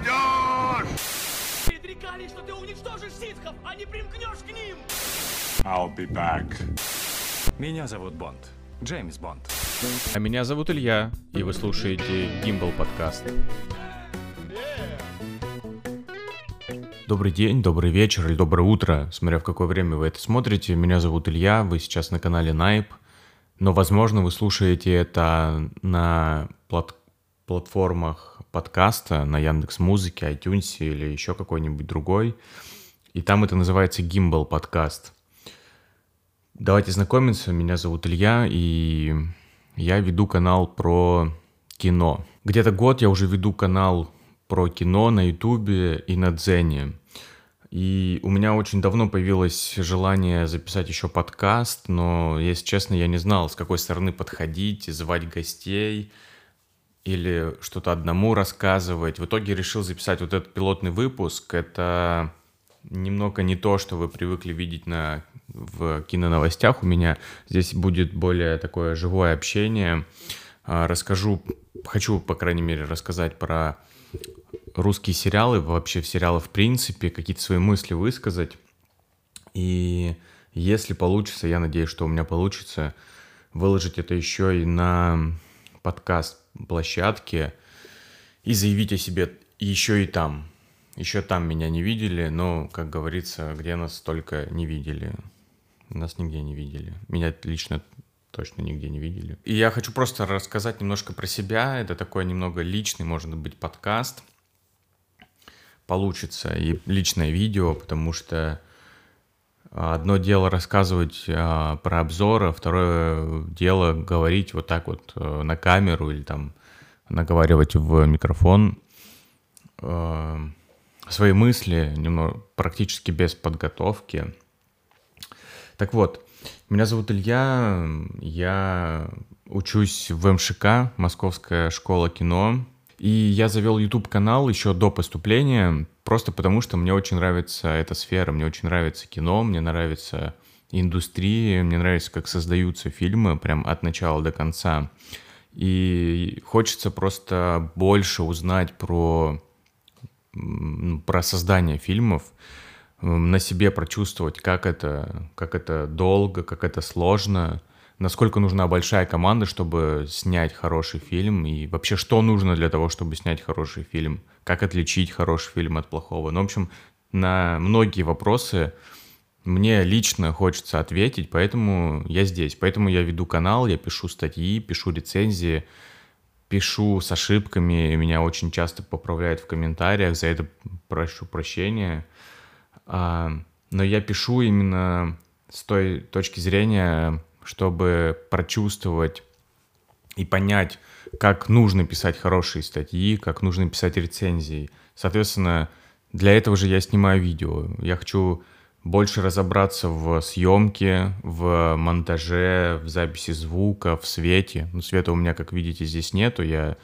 найдешь! Предрекали, что ты уничтожишь ситхов, а не примкнешь к ним! I'll be back. Меня зовут Бонд. Джеймс Бонд. А меня зовут Илья, и вы слушаете Гимбл подкаст. Добрый день, добрый вечер или доброе утро, смотря в какое время вы это смотрите. Меня зовут Илья, вы сейчас на канале Найп, но, возможно, вы слушаете это на плат платформах подкаста, на Яндекс Музыке, iTunes или еще какой-нибудь другой. И там это называется Гимбл подкаст. Давайте знакомиться, меня зовут Илья, и я веду канал про кино. Где-то год я уже веду канал про кино на Ютубе и на Дзене. И у меня очень давно появилось желание записать еще подкаст, но, если честно, я не знал, с какой стороны подходить, звать гостей или что-то одному рассказывать. В итоге решил записать вот этот пилотный выпуск. Это немного не то, что вы привыкли видеть на, в киноновостях у меня. Здесь будет более такое живое общение. А, расскажу, хочу, по крайней мере, рассказать про русские сериалы, вообще в сериалы в принципе, какие-то свои мысли высказать. И если получится, я надеюсь, что у меня получится, выложить это еще и на подкаст площадке и заявить о себе еще и там. Еще там меня не видели, но, как говорится, где нас только не видели. Нас нигде не видели. Меня лично точно нигде не видели. И я хочу просто рассказать немножко про себя. Это такой немного личный, может быть, подкаст. Получится и личное видео, потому что одно дело рассказывать а, про обзоры, а второе дело говорить вот так вот а, на камеру или там наговаривать в микрофон. А, свои мысли, немного, практически без подготовки. Так вот, меня зовут Илья, я учусь в МШК, Московская школа кино, и я завел YouTube-канал еще до поступления, просто потому что мне очень нравится эта сфера, мне очень нравится кино, мне нравится индустрия, мне нравится, как создаются фильмы прям от начала до конца. И хочется просто больше узнать про про создание фильмов, на себе прочувствовать, как это, как это долго, как это сложно, насколько нужна большая команда, чтобы снять хороший фильм, и вообще, что нужно для того, чтобы снять хороший фильм, как отличить хороший фильм от плохого. Ну, в общем, на многие вопросы мне лично хочется ответить, поэтому я здесь. Поэтому я веду канал, я пишу статьи, пишу рецензии, пишу с ошибками, меня очень часто поправляют в комментариях, за это прошу прощения. А, но я пишу именно с той точки зрения, чтобы прочувствовать и понять, как нужно писать хорошие статьи, как нужно писать рецензии. Соответственно, для этого же я снимаю видео. Я хочу больше разобраться в съемке, в монтаже, в записи звука, в свете. Ну, света у меня, как видите, здесь нету, я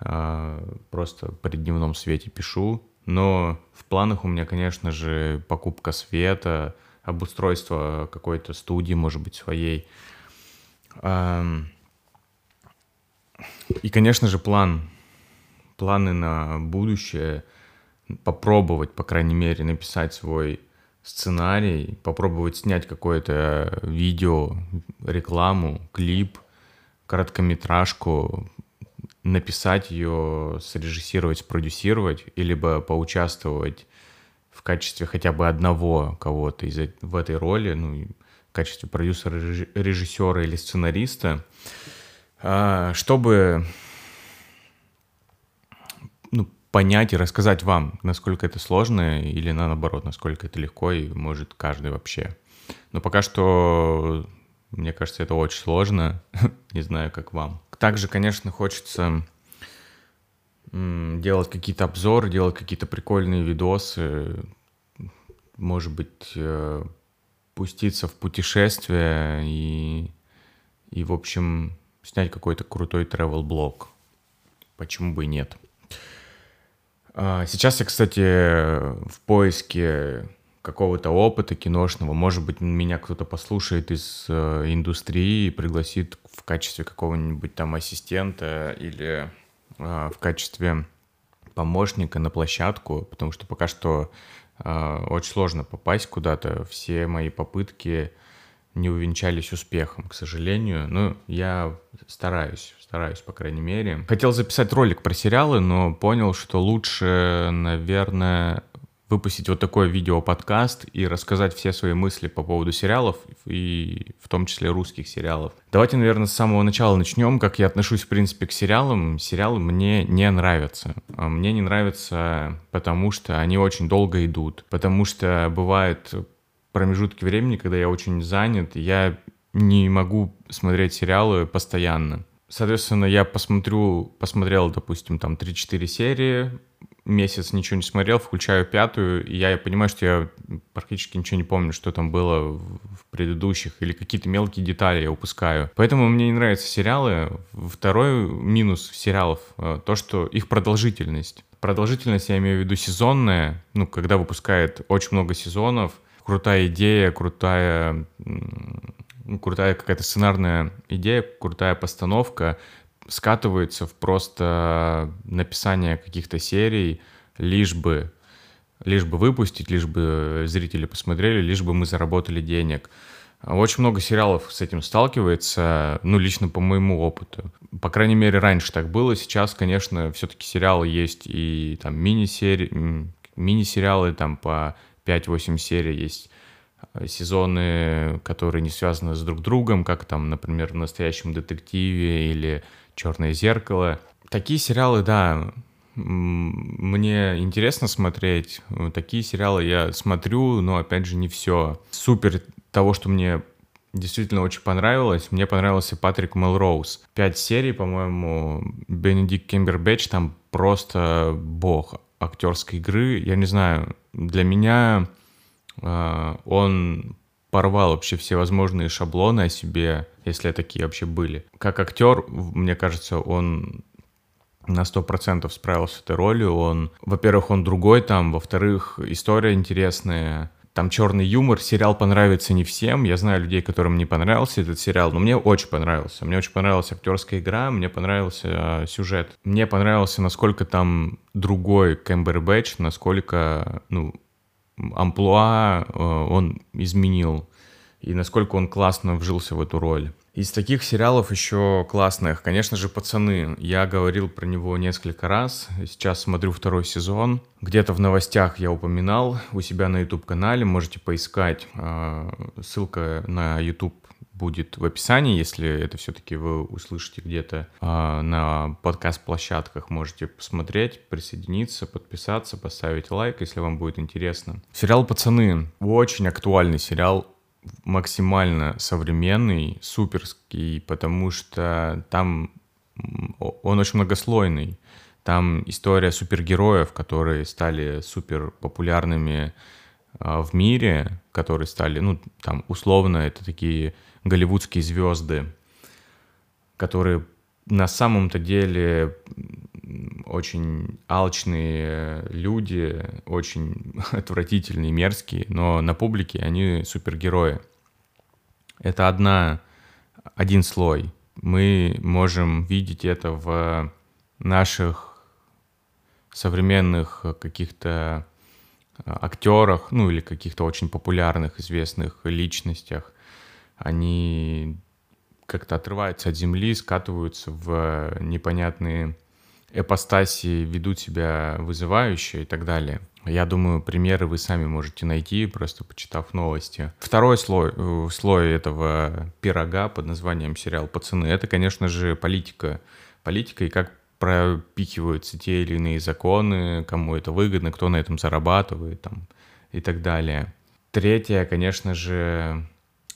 э, просто при дневном свете пишу. Но в планах у меня, конечно же, покупка света, обустройство какой-то студии, может быть, своей. И, конечно же, план, планы на будущее, попробовать, по крайней мере, написать свой сценарий, попробовать снять какое-то видео, рекламу, клип, короткометражку, написать ее, срежиссировать, спродюсировать, либо поучаствовать в качестве хотя бы одного кого-то из в этой роли, ну, в качестве продюсера, режиссера или сценариста, а, чтобы понять и рассказать вам, насколько это сложно или наоборот, насколько это легко и может каждый вообще. Но пока что, мне кажется, это очень сложно. Не знаю, как вам. Также, конечно, хочется делать какие-то обзоры, делать какие-то прикольные видосы, может быть, э, пуститься в путешествие и, и в общем, снять какой-то крутой travel-блог. Почему бы и нет? А, сейчас я, кстати, в поиске какого-то опыта киношного. Может быть, меня кто-то послушает из э, индустрии и пригласит в качестве какого-нибудь там ассистента или в качестве помощника на площадку, потому что пока что э, очень сложно попасть куда-то. Все мои попытки не увенчались успехом, к сожалению. Но я стараюсь, стараюсь, по крайней мере. Хотел записать ролик про сериалы, но понял, что лучше, наверное, выпустить вот такой видео-подкаст и рассказать все свои мысли по поводу сериалов, и в том числе русских сериалов. Давайте, наверное, с самого начала начнем, как я отношусь, в принципе, к сериалам. Сериалы мне не нравятся. А мне не нравятся, потому что они очень долго идут, потому что бывают промежутки времени, когда я очень занят, я не могу смотреть сериалы постоянно. Соответственно, я посмотрю, посмотрел, допустим, там 3-4 серии, месяц ничего не смотрел, включаю пятую, и я понимаю, что я практически ничего не помню, что там было в предыдущих, или какие-то мелкие детали я упускаю. Поэтому мне не нравятся сериалы. Второй минус сериалов э, — то, что их продолжительность. Продолжительность, я имею в виду сезонная, ну, когда выпускает очень много сезонов, крутая идея, крутая, ну, крутая какая-то сценарная идея, крутая постановка, скатывается в просто написание каких-то серий, лишь бы, лишь бы выпустить, лишь бы зрители посмотрели, лишь бы мы заработали денег. Очень много сериалов с этим сталкивается, ну, лично по моему опыту. По крайней мере, раньше так было. Сейчас, конечно, все-таки сериалы есть и там мини-серии, мини-сериалы там по 5-8 серий есть э, сезоны, которые не связаны с друг другом, как там, например, в «Настоящем детективе» или Черное зеркало. Такие сериалы, да, мне интересно смотреть. Такие сериалы я смотрю, но опять же не все. Супер того, что мне действительно очень понравилось. Мне понравился Патрик Мелроуз. Пять серий, по-моему, Бенедикт Кембербэтч там просто бог актерской игры. Я не знаю, для меня э, он порвал вообще все возможные шаблоны о себе, если такие вообще были. Как актер, мне кажется, он на сто процентов справился с этой ролью. Он, во-первых, он другой там, во-вторых, история интересная, там черный юмор. Сериал понравится не всем. Я знаю людей, которым не понравился этот сериал, но мне очень понравился. Мне очень понравилась актерская игра, мне понравился э, сюжет. Мне понравился, насколько там другой Кэмбербэтч, насколько, ну, амплуа э, он изменил, и насколько он классно вжился в эту роль. Из таких сериалов еще классных, конечно же, «Пацаны». Я говорил про него несколько раз. Сейчас смотрю второй сезон. Где-то в новостях я упоминал у себя на YouTube-канале. Можете поискать. Э, ссылка на YouTube будет в описании, если это все-таки вы услышите где-то э, на подкаст-площадках, можете посмотреть, присоединиться, подписаться, поставить лайк, если вам будет интересно. Сериал «Пацаны» очень актуальный сериал, максимально современный, суперский, потому что там он очень многослойный. Там история супергероев, которые стали супер популярными а, в мире, которые стали, ну, там, условно, это такие голливудские звезды, которые на самом-то деле очень алчные люди, очень отвратительные, мерзкие, но на публике они супергерои. Это одна, один слой. Мы можем видеть это в наших современных каких-то актерах, ну или каких-то очень популярных, известных личностях. Они как-то отрываются от земли, скатываются в непонятные эпостаси, ведут себя вызывающе и так далее. Я думаю, примеры вы сами можете найти, просто почитав новости. Второй слой, э, слой этого пирога под названием сериал «Пацаны» — это, конечно же, политика. Политика и как пропихиваются те или иные законы, кому это выгодно, кто на этом зарабатывает там, и так далее. Третье, конечно же,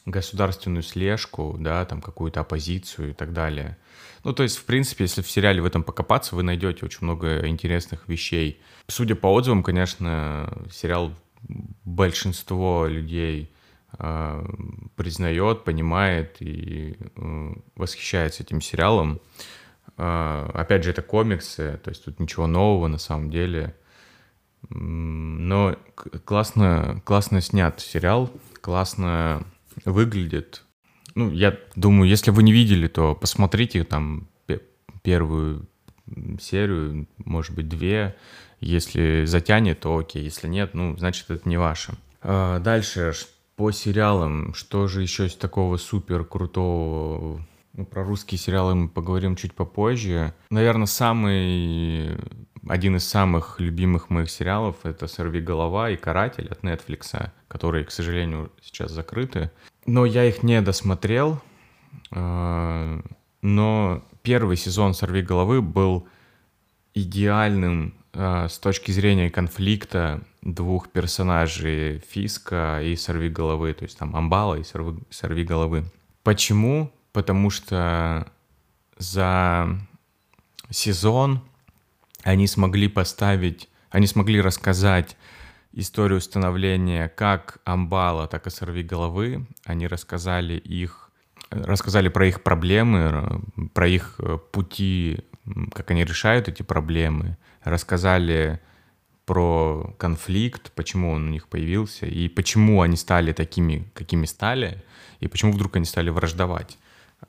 государственную слежку, да, там какую-то оппозицию и так далее. Ну, то есть, в принципе, если в сериале в этом покопаться, вы найдете очень много интересных вещей. Судя по отзывам, конечно, сериал большинство людей э, признает, понимает и э, восхищается этим сериалом. Э, опять же, это комиксы, то есть тут ничего нового на самом деле. Но классно, классно снят сериал, классно выглядит. Ну, я думаю, если вы не видели, то посмотрите там первую серию, может быть, две. Если затянет, то окей. Если нет, ну, значит, это не ваше. А, дальше, по сериалам, что же еще есть такого супер крутого? Ну, про русские сериалы мы поговорим чуть попозже. Наверное, самый один из самых любимых моих сериалов это «Сорви голова» и «Каратель» от Netflix, которые, к сожалению, сейчас закрыты. Но я их не досмотрел. А, но первый сезон «Сорви головы» был идеальным а, с точки зрения конфликта двух персонажей Фиска и Сорви головы, то есть там Амбала и Сорви, Сорви головы. Почему? Потому что за сезон они смогли поставить, они смогли рассказать историю становления как Амбала, так и Сорви головы. Они рассказали их, рассказали про их проблемы, про их э, пути, как они решают эти проблемы, рассказали про конфликт, почему он у них появился, и почему они стали такими, какими стали, и почему вдруг они стали враждовать.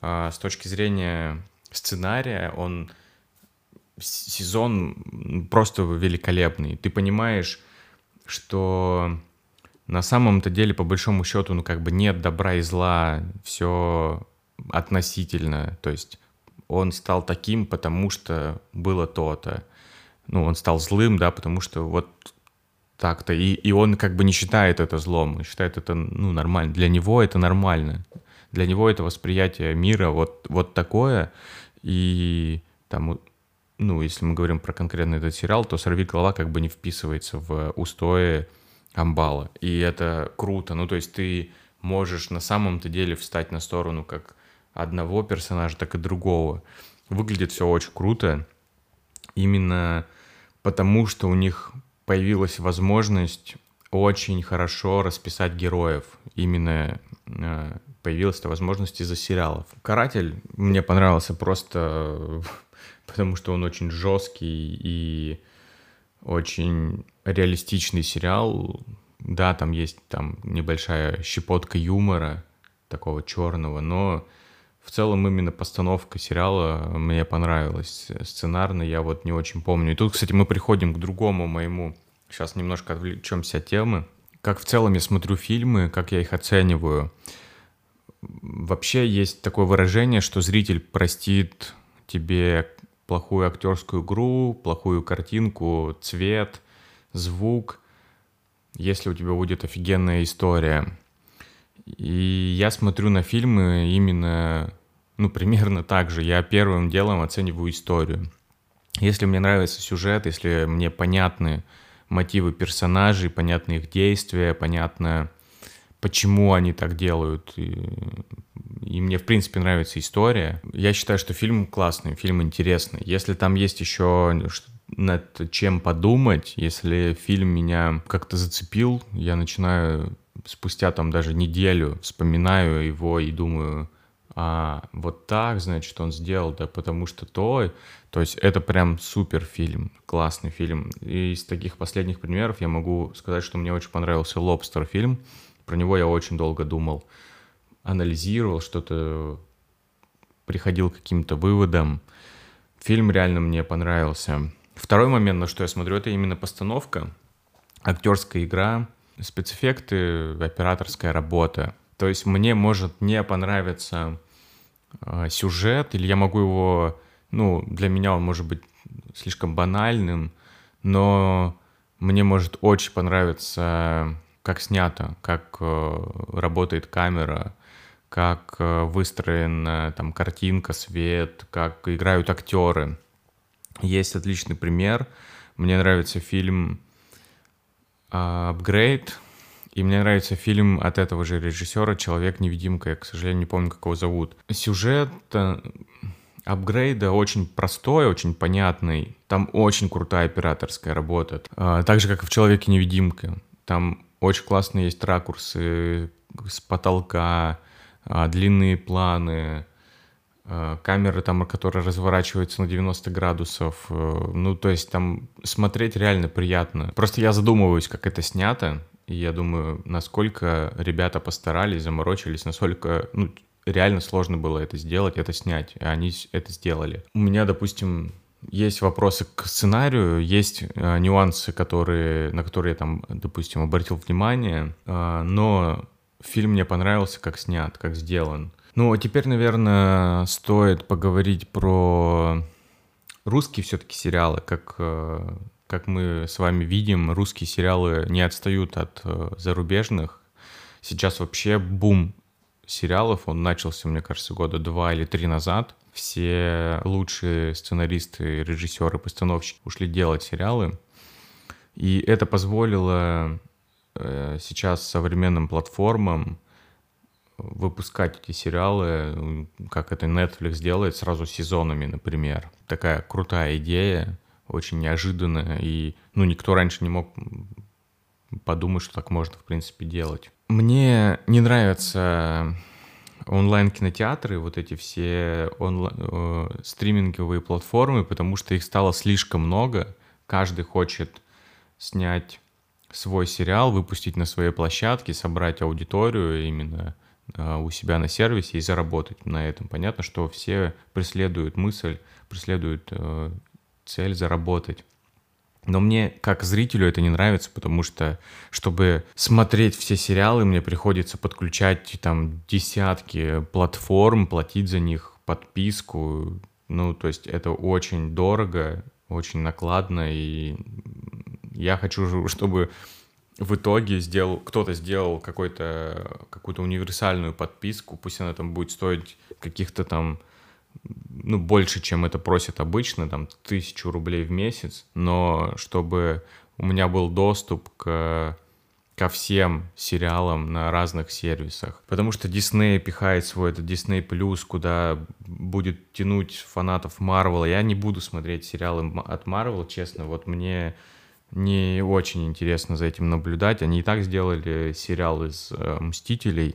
А с точки зрения сценария, он сезон просто великолепный. Ты понимаешь, что на самом-то деле, по большому счету, ну как бы нет добра и зла, все относительно. То есть он стал таким, потому что было то-то. Ну, он стал злым, да, потому что вот так-то. И, и он как бы не считает это злом, считает это, ну, нормально. Для него это нормально. Для него это восприятие мира вот, вот такое. И там ну, если мы говорим про конкретно этот сериал, то «Сорви голова» как бы не вписывается в устои Амбала. И это круто. Ну, то есть ты можешь на самом-то деле встать на сторону как одного персонажа, так и другого. Выглядит все очень круто. Именно потому, что у них появилась возможность очень хорошо расписать героев. Именно э, появилась эта возможность из-за сериалов. «Каратель» мне понравился просто потому что он очень жесткий и очень реалистичный сериал. Да, там есть там небольшая щепотка юмора, такого черного, но в целом именно постановка сериала мне понравилась. Сценарно я вот не очень помню. И тут, кстати, мы приходим к другому моему... Сейчас немножко отвлечемся от темы. Как в целом я смотрю фильмы, как я их оцениваю. Вообще есть такое выражение, что зритель простит тебе плохую актерскую игру, плохую картинку, цвет, звук, если у тебя будет офигенная история. И я смотрю на фильмы именно, ну, примерно так же. Я первым делом оцениваю историю. Если мне нравится сюжет, если мне понятны мотивы персонажей, понятны их действия, понятно, почему они так делают, и, и мне, в принципе, нравится история. Я считаю, что фильм классный, фильм интересный. Если там есть еще над чем подумать, если фильм меня как-то зацепил, я начинаю спустя там даже неделю вспоминаю его и думаю, а вот так, значит, он сделал, да потому что то, то есть это прям супер фильм, классный фильм. И из таких последних примеров я могу сказать, что мне очень понравился «Лобстер» фильм, про него я очень долго думал анализировал, что-то приходил к каким-то выводам. Фильм реально мне понравился. Второй момент, на что я смотрю, это именно постановка, актерская игра, спецэффекты, операторская работа. То есть мне может не понравиться э, сюжет, или я могу его, ну, для меня он может быть слишком банальным, но мне может очень понравиться, как снято, как э, работает камера, как э, выстроена там картинка, свет, как играют актеры. Есть отличный пример. Мне нравится фильм «Апгрейд», и мне нравится фильм от этого же режиссера «Человек-невидимка». Я, к сожалению, не помню, как его зовут. Сюжет э, апгрейда очень простой, очень понятный. Там очень крутая операторская работа. А, так же, как и в «Человеке-невидимке». Там очень классные есть ракурсы с потолка, а, длинные планы, а, камеры там, которые разворачиваются на 90 градусов. Э, ну, то есть там смотреть реально приятно. Просто я задумываюсь, как это снято, и я думаю, насколько ребята постарались, заморочились, насколько, ну, реально сложно было это сделать, это снять, и они это сделали. У меня, допустим, есть вопросы к сценарию, есть э, нюансы, которые, на которые я там, допустим, обратил внимание, э, но фильм мне понравился, как снят, как сделан. Ну, а теперь, наверное, стоит поговорить про русские все-таки сериалы, как, э, как мы с вами видим, русские сериалы не отстают от э, зарубежных. Сейчас вообще бум сериалов, он начался, мне кажется, года два или три назад. Все лучшие сценаристы, режиссеры, постановщики ушли делать сериалы. И это позволило э, сейчас современным платформам выпускать эти сериалы, как это Netflix делает, сразу сезонами, например. Такая крутая идея, очень неожиданная, и ну, никто раньше не мог подумать, что так можно, в принципе, делать. Мне не нравятся онлайн-кинотеатры, вот эти все онлайн, э, стриминговые платформы, потому что их стало слишком много. Каждый хочет снять свой сериал, выпустить на своей площадке, собрать аудиторию именно э, у себя на сервисе и заработать на этом. Понятно, что все преследуют мысль, преследуют э, цель заработать. Но мне, как зрителю, это не нравится, потому что, чтобы смотреть все сериалы, мне приходится подключать там десятки платформ, платить за них подписку. Ну, то есть это очень дорого, очень накладно, и я хочу, чтобы в итоге сделал, кто-то сделал какой-то, какую-то универсальную подписку, пусть она там будет стоить каких-то там ну, больше, чем это просят обычно, там, тысячу рублей в месяц, но чтобы у меня был доступ к ко всем сериалам на разных сервисах. Потому что Disney пихает свой этот Disney Plus, куда будет тянуть фанатов Марвела. Я не буду смотреть сериалы от Marvel, честно. Вот мне не очень интересно за этим наблюдать. Они и так сделали сериал из э, «Мстителей»,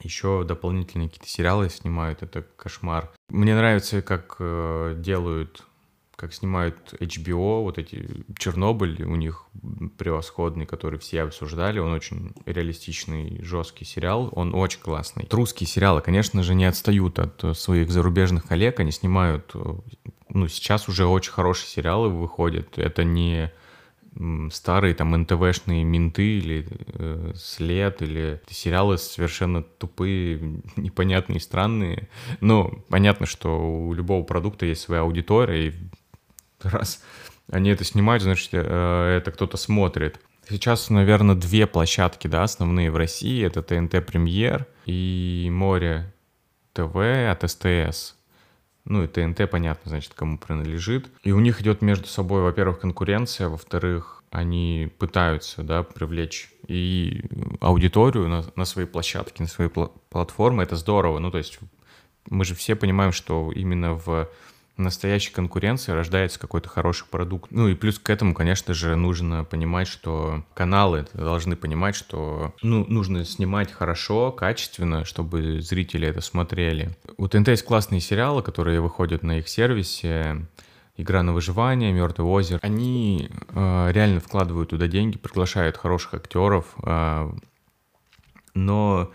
еще дополнительные какие-то сериалы снимают, это кошмар. Мне нравится, как э, делают, как снимают HBO, вот эти Чернобыль, у них превосходный, который все обсуждали, он очень реалистичный, жесткий сериал, он очень классный. Русские сериалы, конечно же, не отстают от своих зарубежных коллег, они снимают, э, ну, сейчас уже очень хорошие сериалы выходят, это не старые там НТВшные менты или э, след или сериалы совершенно тупые, непонятные, странные. Но понятно, что у любого продукта есть своя аудитория, и раз они это снимают, значит, э, это кто-то смотрит. Сейчас, наверное, две площадки, да, основные в России. Это ТНТ Премьер и Море ТВ от СТС. Ну и ТНТ, понятно, значит, кому принадлежит. И у них идет между собой, во-первых, конкуренция, во-вторых, они пытаются, да, привлечь и аудиторию на, на свои площадки, на свои пл- платформы. Это здорово. Ну, то есть мы же все понимаем, что именно в настоящей конкуренции рождается какой-то хороший продукт. Ну и плюс к этому, конечно же, нужно понимать, что каналы должны понимать, что ну, нужно снимать хорошо, качественно, чтобы зрители это смотрели. У ТНТ есть классные сериалы, которые выходят на их сервисе. Игра на выживание, Мертвый озеро. Они э, реально вкладывают туда деньги, приглашают хороших актеров, э, но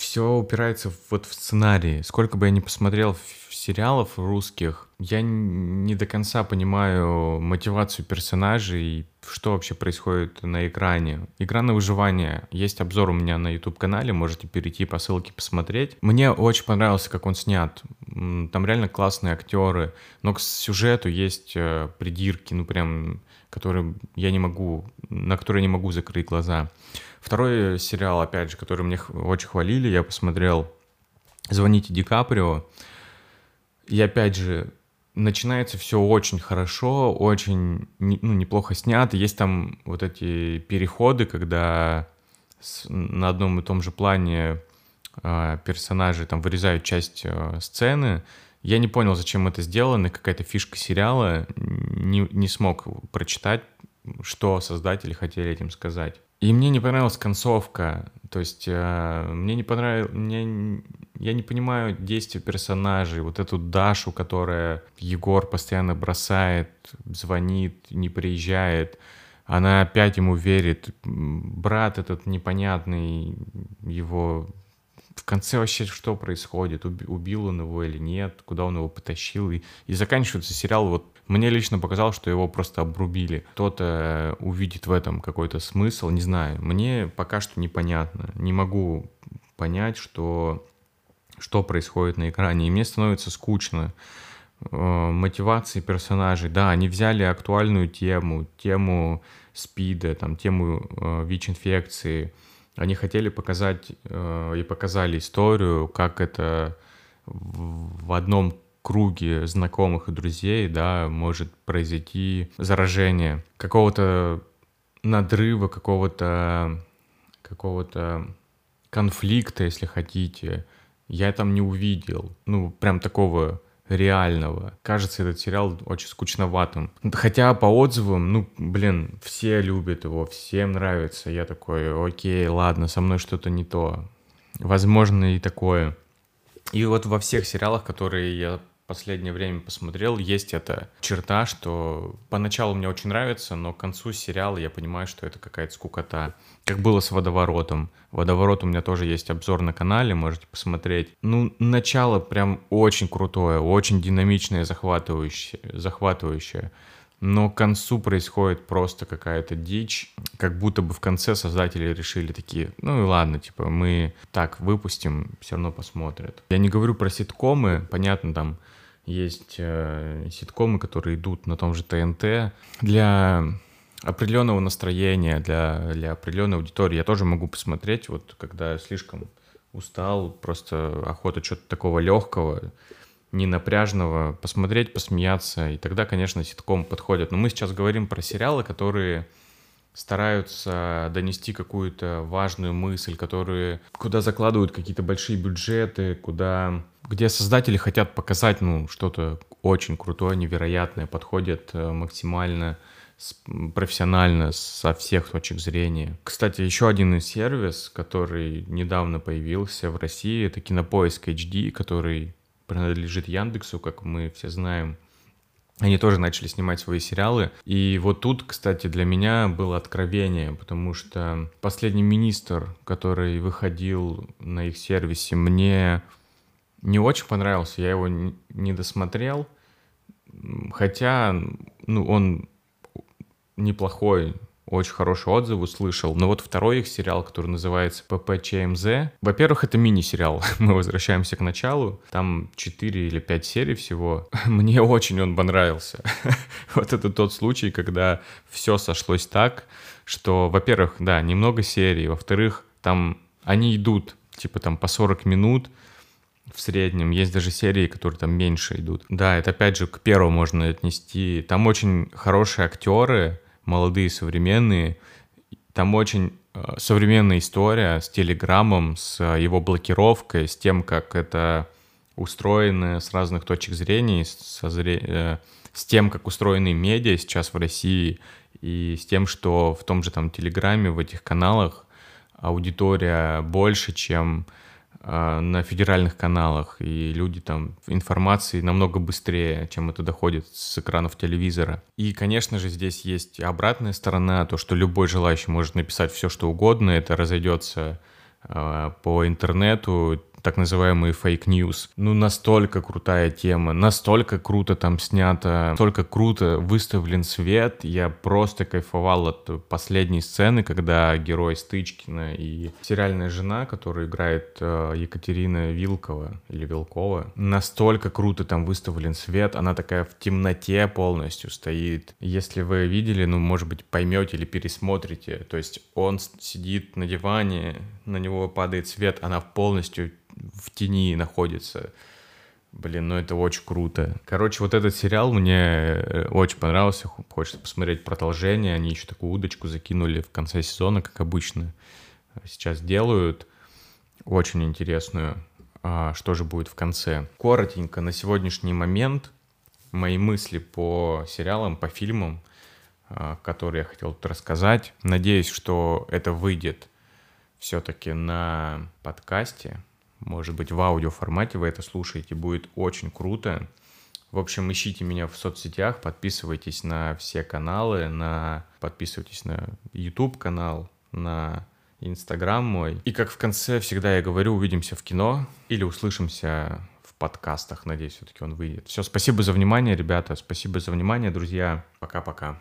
все упирается вот в сценарии. Сколько бы я ни посмотрел сериалов русских, я не до конца понимаю мотивацию персонажей, что вообще происходит на экране. Игра на выживание. Есть обзор у меня на YouTube-канале, можете перейти по ссылке посмотреть. Мне очень понравился, как он снят. Там реально классные актеры, но к сюжету есть э, придирки, ну прям, которые я не могу, на которые не могу закрыть глаза. Второй сериал, опять же, который мне очень хвалили, я посмотрел «Звоните Ди Каприо». И опять же, начинается все очень хорошо, очень ну, неплохо снято. Есть там вот эти переходы, когда с, на одном и том же плане э, персонажи там вырезают часть э, сцены. Я не понял, зачем это сделано, какая-то фишка сериала. Не, не смог прочитать, что создатели хотели этим сказать. И мне не понравилась концовка. То есть э, мне не понравилось... Мне... Я не понимаю действия персонажей. Вот эту Дашу, которая Егор постоянно бросает, звонит, не приезжает. Она опять ему верит. Брат этот непонятный, его в конце вообще что происходит, Уби- убил он его или нет, куда он его потащил. И, и заканчивается сериал, вот мне лично показалось, что его просто обрубили. Кто-то увидит в этом какой-то смысл, не знаю. Мне пока что непонятно. Не могу понять, что, что происходит на экране. И мне становится скучно э, мотивации персонажей. Да, они взяли актуальную тему, тему СПИДа, там, тему э, ВИЧ-инфекции. Они хотели показать э, и показали историю, как это в одном круге знакомых и друзей, да, может произойти заражение какого-то надрыва, какого-то какого-то конфликта, если хотите, я там не увидел. Ну, прям такого реального. Кажется, этот сериал очень скучноватым. Хотя по отзывам, ну, блин, все любят его, всем нравится. Я такой, окей, ладно, со мной что-то не то. Возможно, и такое. И вот во всех сериалах, которые я последнее время посмотрел, есть эта черта, что поначалу мне очень нравится, но к концу сериала я понимаю, что это какая-то скукота. Как было с «Водоворотом». «Водоворот» у меня тоже есть обзор на канале, можете посмотреть. Ну, начало прям очень крутое, очень динамичное, захватывающее. захватывающее. Но к концу происходит просто какая-то дичь, как будто бы в конце создатели решили такие, ну и ладно, типа мы так выпустим, все равно посмотрят. Я не говорю про ситкомы, понятно, там есть э, ситкомы, которые идут на том же ТНТ. Для определенного настроения, для, для определенной аудитории я тоже могу посмотреть, вот когда слишком устал, просто охота что-то такого легкого, не напряжного, посмотреть, посмеяться, и тогда, конечно, ситком подходит. Но мы сейчас говорим про сериалы, которые стараются донести какую-то важную мысль, которые куда закладывают какие-то большие бюджеты, куда где создатели хотят показать ну что-то очень крутое, невероятное, подходят э, максимально профессионально со всех точек зрения. Кстати, еще один сервис, который недавно появился в России, это Кинопоиск HD, который принадлежит Яндексу, как мы все знаем. Они тоже начали снимать свои сериалы. И вот тут, кстати, для меня было откровение, потому что последний министр, который выходил на их сервисе, мне не очень понравился. Я его не досмотрел. Хотя, ну, он неплохой, очень хороший отзыв услышал. Но вот второй их сериал, который называется ППЧМЗ. Во-первых, это мини-сериал. Мы возвращаемся к началу. Там 4 или 5 серий всего. Мне очень он понравился. Вот это тот случай, когда все сошлось так, что, во-первых, да, немного серий. Во-вторых, там они идут, типа там по 40 минут, в среднем. Есть даже серии, которые там меньше идут. Да, это опять же к первому можно отнести. Там очень хорошие актеры, молодые, современные. Там очень э, современная история с телеграммом, с его блокировкой, с тем, как это устроено с разных точек зрения, со зре- э, с тем, как устроены медиа сейчас в России, и с тем, что в том же там Телеграме, в этих каналах аудитория больше, чем на федеральных каналах, и люди там информации намного быстрее, чем это доходит с экранов телевизора. И, конечно же, здесь есть обратная сторона, то, что любой желающий может написать все, что угодно, это разойдется э, по интернету, так называемый fake news. Ну, настолько крутая тема, настолько круто там снято, настолько круто выставлен свет. Я просто кайфовал от последней сцены, когда герой Стычкина и сериальная жена, которую играет э, Екатерина Вилкова или Вилкова, настолько круто там выставлен свет. Она такая в темноте полностью стоит. Если вы видели, ну, может быть, поймете или пересмотрите. То есть он сидит на диване, на него падает свет, она полностью в тени находится. Блин, ну это очень круто. Короче, вот этот сериал мне э, очень понравился. Хочется посмотреть продолжение. Они еще такую удочку закинули в конце сезона, как обычно э, сейчас делают. Очень интересную. А, что же будет в конце? Коротенько на сегодняшний момент мои мысли по сериалам, по фильмам, а, которые я хотел тут рассказать. Надеюсь, что это выйдет все-таки на подкасте. Может быть, в аудиоформате вы это слушаете. Будет очень круто. В общем, ищите меня в соцсетях, подписывайтесь на все каналы, на... подписывайтесь на YouTube канал, на Инстаграм мой. И как в конце всегда я говорю, увидимся в кино или услышимся в подкастах. Надеюсь, все-таки он выйдет. Все, спасибо за внимание, ребята. Спасибо за внимание, друзья. Пока-пока.